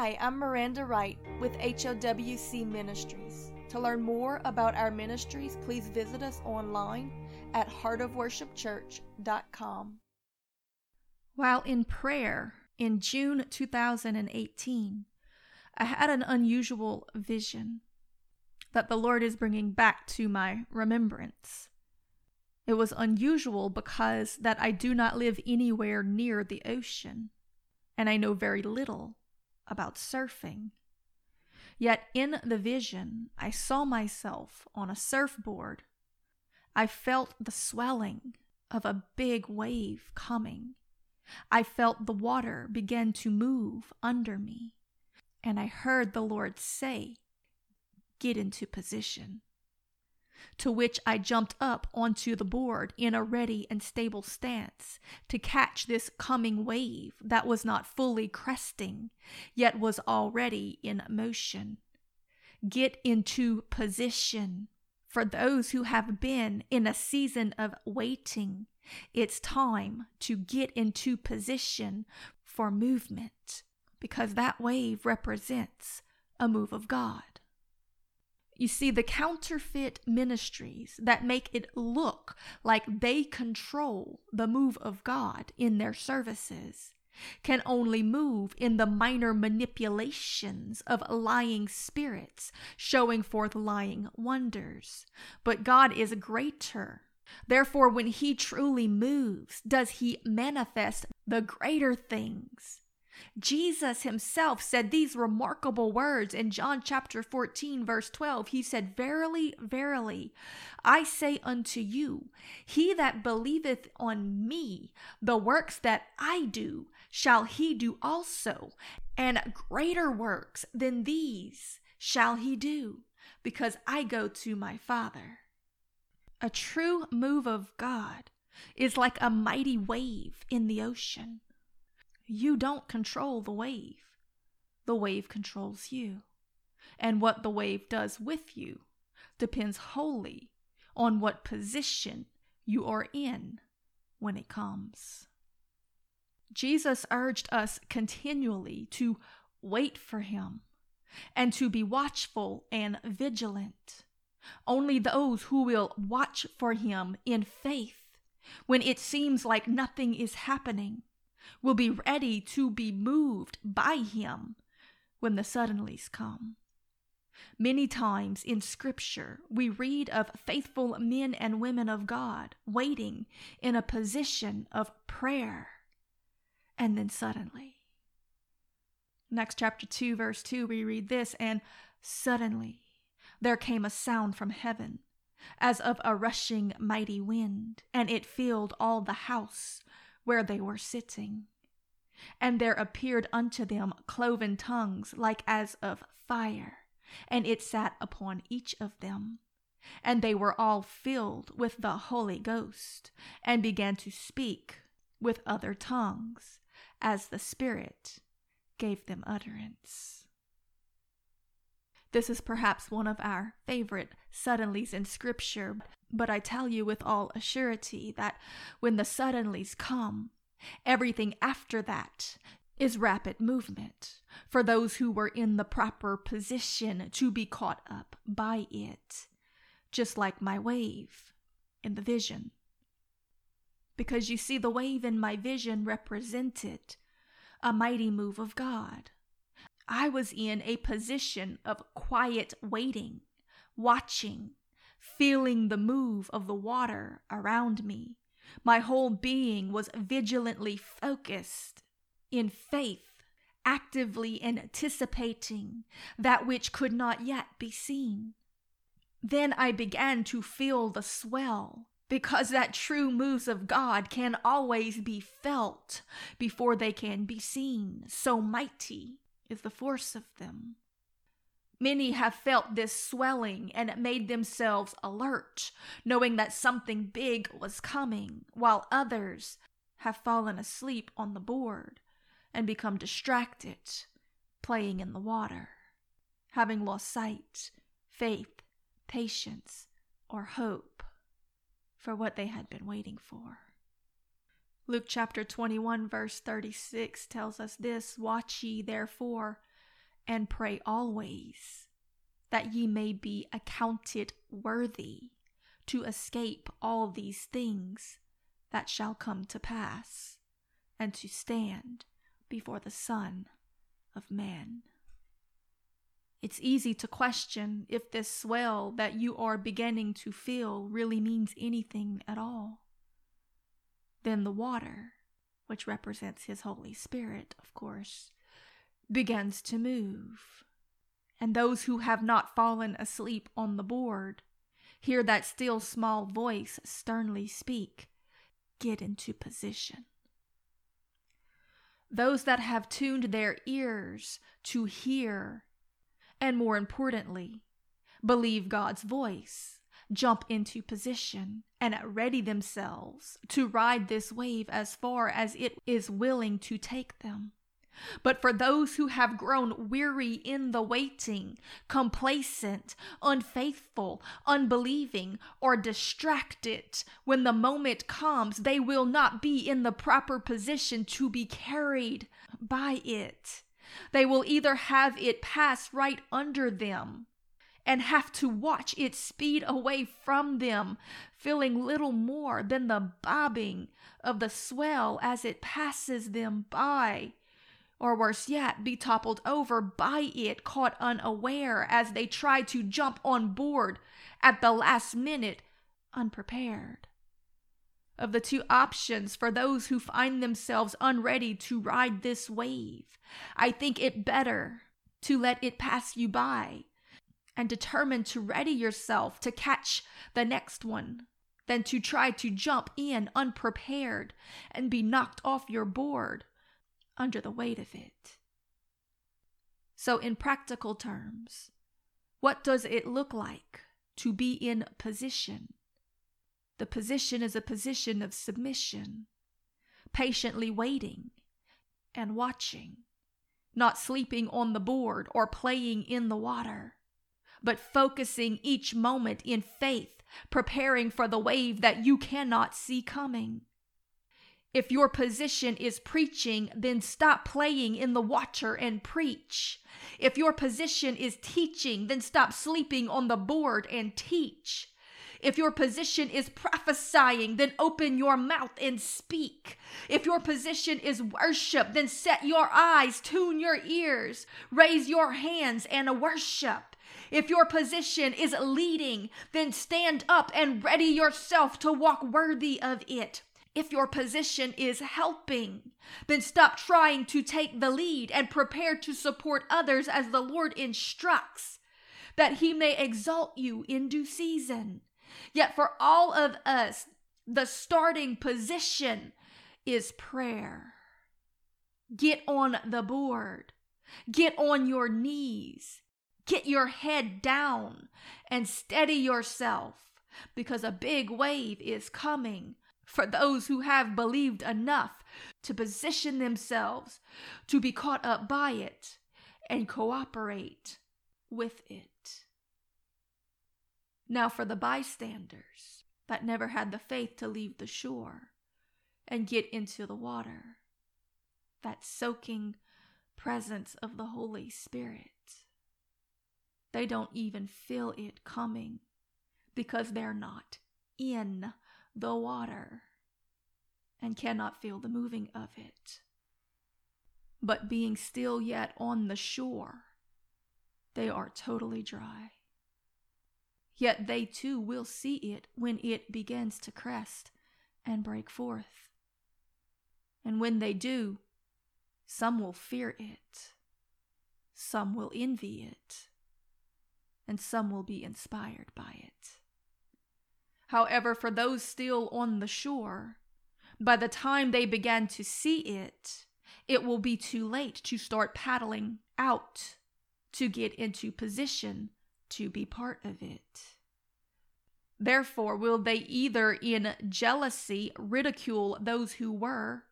Hi, I'm Miranda Wright with HOWC Ministries. To learn more about our ministries, please visit us online at heartofworshipchurch.com. While in prayer in June 2018, I had an unusual vision that the Lord is bringing back to my remembrance. It was unusual because that I do not live anywhere near the ocean, and I know very little about surfing. Yet in the vision, I saw myself on a surfboard. I felt the swelling of a big wave coming. I felt the water begin to move under me, and I heard the Lord say, Get into position to which I jumped up onto the board in a ready and stable stance to catch this coming wave that was not fully cresting, yet was already in motion. Get into position. For those who have been in a season of waiting, it's time to get into position for movement because that wave represents a move of God. You see, the counterfeit ministries that make it look like they control the move of God in their services can only move in the minor manipulations of lying spirits, showing forth lying wonders. But God is greater. Therefore, when He truly moves, does He manifest the greater things Jesus himself said these remarkable words in John chapter 14, verse 12. He said, Verily, verily, I say unto you, he that believeth on me, the works that I do, shall he do also, and greater works than these shall he do, because I go to my Father. A true move of God is like a mighty wave in the ocean. You don't control the wave. The wave controls you. And what the wave does with you depends wholly on what position you are in when it comes. Jesus urged us continually to wait for him and to be watchful and vigilant. Only those who will watch for him in faith when it seems like nothing is happening will be ready to be moved by him when the suddenlies come. Many times in Scripture, we read of faithful men and women of God waiting in a position of prayer, and then suddenly. Acts, chapter 2, verse 2, we read this And suddenly there came a sound from heaven, as of a rushing mighty wind, and it filled all the house where they were sitting. And there appeared unto them cloven tongues like as of fire, and it sat upon each of them. And they were all filled with the Holy Ghost, and began to speak with other tongues, as the Spirit gave them utterance. This is perhaps one of our favorite suddenlies in Scripture, but I tell you with all assurity that when the suddenlies come, everything after that is rapid movement for those who were in the proper position to be caught up by it, just like my wave in the vision. Because you see, the wave in my vision represented a mighty move of God. I was in a position of quiet waiting, watching, feeling the move of the water around me. My whole being was vigilantly focused in faith, actively anticipating that which could not yet be seen. Then I began to feel the swell, because that true moves of God can always be felt before they can be seen. So mighty is the force of them. Many have felt this swelling and made themselves alert, knowing that something big was coming, while others have fallen asleep on the board and become distracted, playing in the water, having lost sight, faith, patience, or hope for what they had been waiting for. Luke chapter 21, verse 36 tells us this Watch ye therefore and pray always, that ye may be accounted worthy to escape all these things that shall come to pass, and to stand before the Son of Man. It's easy to question if this swell that you are beginning to feel really means anything at all. Then the water, which represents His Holy Spirit, of course, begins to move. And those who have not fallen asleep on the board hear that still small voice sternly speak Get into position. Those that have tuned their ears to hear, and more importantly, believe God's voice, jump into position and ready themselves to ride this wave as far as it is willing to take them. But for those who have grown weary in the waiting, complacent, unfaithful, unbelieving, or distracted, when the moment comes, they will not be in the proper position to be carried by it. They will either have it pass right under them and have to watch it speed away from them, feeling little more than the bobbing of the swell as it passes them by or worse yet, be toppled over by it, caught unaware as they try to jump on board at the last minute, unprepared. Of the two options for those who find themselves unready to ride this wave, I think it better to let it pass you by and determine to ready yourself to catch the next one than to try to jump in unprepared and be knocked off your board under the weight of it. So, in practical terms, what does it look like to be in position? The position is a position of submission, patiently waiting and watching, not sleeping on the board or playing in the water, but focusing each moment in faith, preparing for the wave that you cannot see coming. If your position is preaching, then stop playing in the watcher and preach. If your position is teaching, then stop sleeping on the board and teach. If your position is prophesying, then open your mouth and speak. If your position is worship, then set your eyes, tune your ears, raise your hands and worship. If your position is leading, then stand up and ready yourself to walk worthy of it. If your position is helping, then stop trying to take the lead and prepare to support others as the Lord instructs, that He may exalt you in due season. Yet for all of us, the starting position is prayer. Get on the board, get on your knees, get your head down, and steady yourself because a big wave is coming for those who have believed enough to position themselves to be caught up by it and cooperate with it. Now, for the bystanders that never had the faith to leave the shore and get into the water, that soaking presence of the Holy Spirit, they don't even feel it coming because they're not in the water and cannot feel the moving of it. But being still yet on the shore, they are totally dry. Yet they too will see it when it begins to crest and break forth. And when they do, some will fear it, some will envy it, and some will be inspired by it. However, for those still on the shore, by the time they began to see it, it will be too late to start paddling out to get into position to be part of it. Therefore, will they either in jealousy ridicule those who were,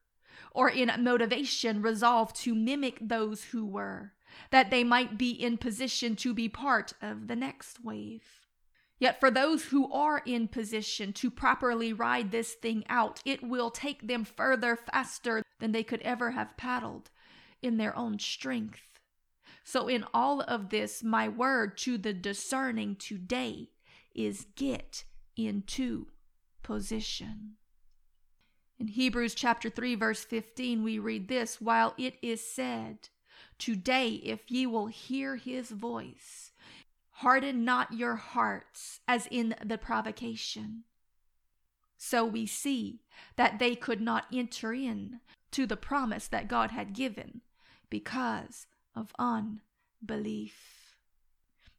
or in motivation resolve to mimic those who were, that they might be in position to be part of the next wave? Yet for those who are in position to properly ride this thing out, it will take them further faster than they could ever have paddled in their own strength. So, in all of this, my word to the discerning today is get into position. In Hebrews chapter 3 verse 15 we read this, while it is said, today if ye will hear his voice, harden not your hearts as in the provocation. So we see that they could not enter in to the promise that God had given because of unbelief.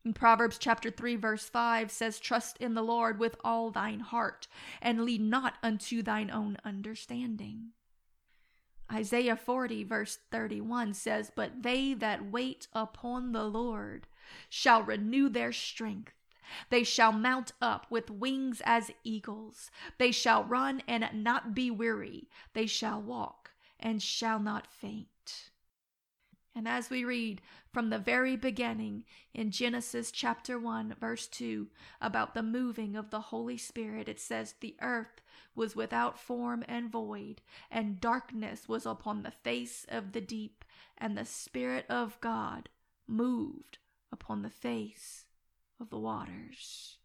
In Proverbs chapter 3 verse 5 says, Trust in the Lord with all thine heart, and lean not unto thine own understanding. Isaiah 40 verse 31 says, But they that wait upon the Lord shall renew their strength. They shall mount up with wings as eagles. They shall run and not be weary. They shall walk and shall not faint. And as we read from the very beginning in Genesis chapter 1, verse 2, about the moving of the Holy Spirit, it says, The earth was without form and void, and darkness was upon the face of the deep, and the Spirit of God moved upon the face of the waters.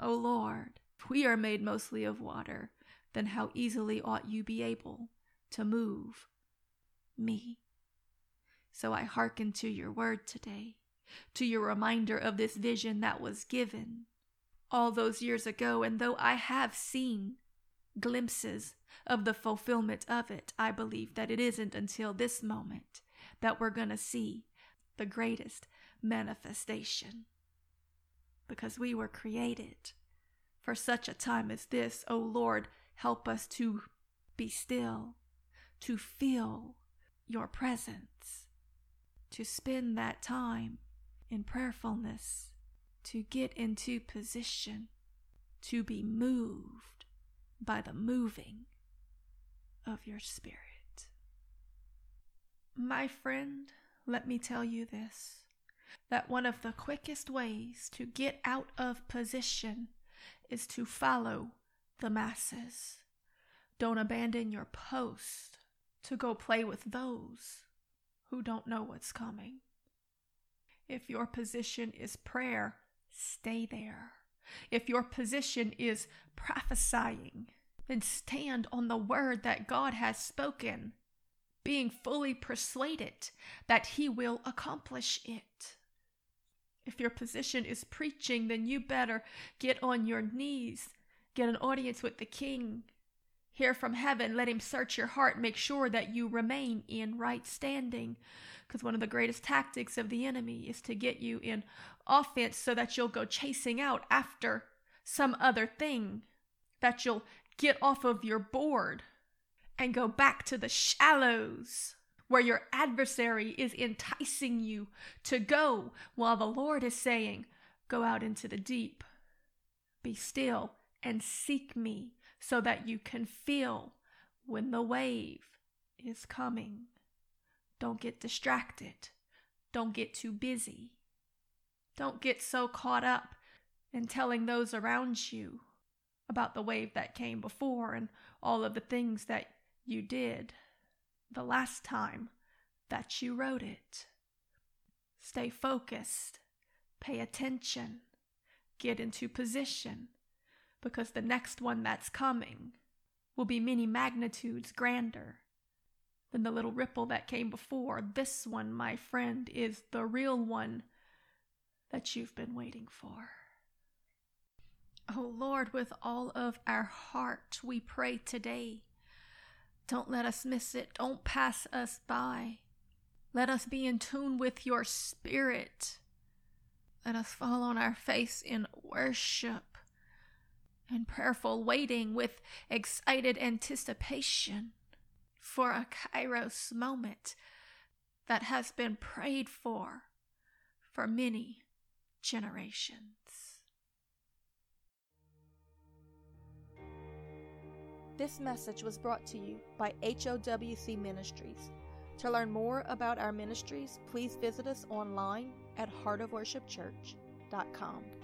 O Lord, if we are made mostly of water, then how easily ought you be able to move me. So I hearken to your word today, to your reminder of this vision that was given all those years ago, and though I have seen glimpses of the fulfillment of it, I believe that it isn't until this moment that we're going to see the greatest manifestation. Because we were created for such a time as this. O oh Lord, help us to be still, to feel your presence, to spend that time in prayerfulness, to get into position, to be moved by the moving of your spirit. My friend, let me tell you this that one of the quickest ways to get out of position is to follow the masses. Don't abandon your post to go play with those who don't know what's coming. If your position is prayer, stay there. If your position is prophesying, then stand on the word that God has spoken, being fully persuaded that He will accomplish it. If your position is preaching, then you better get on your knees, get an audience with the King, hear from heaven, let him search your heart, make sure that you remain in right standing. Because one of the greatest tactics of the enemy is to get you in offense so that you'll go chasing out after some other thing, that you'll get off of your board and go back to the shallows where your adversary is enticing you to go while the Lord is saying, Go out into the deep, be still, and seek me so that you can feel when the wave is coming. Don't get distracted. Don't get too busy. Don't get so caught up in telling those around you about the wave that came before and all of the things that you did the last time that you wrote it. Stay focused, pay attention, get into position, because the next one that's coming will be many magnitudes grander than the little ripple that came before. This one, my friend, is the real one that you've been waiting for. Oh Lord, with all of our heart, we pray today. Don't let us miss it. Don't pass us by. Let us be in tune with your spirit. Let us fall on our face in worship and prayerful waiting with excited anticipation for a kairos moment that has been prayed for for many generations. This message was brought to you by HOWC Ministries. To learn more about our ministries, please visit us online at heartofworshipchurch.com.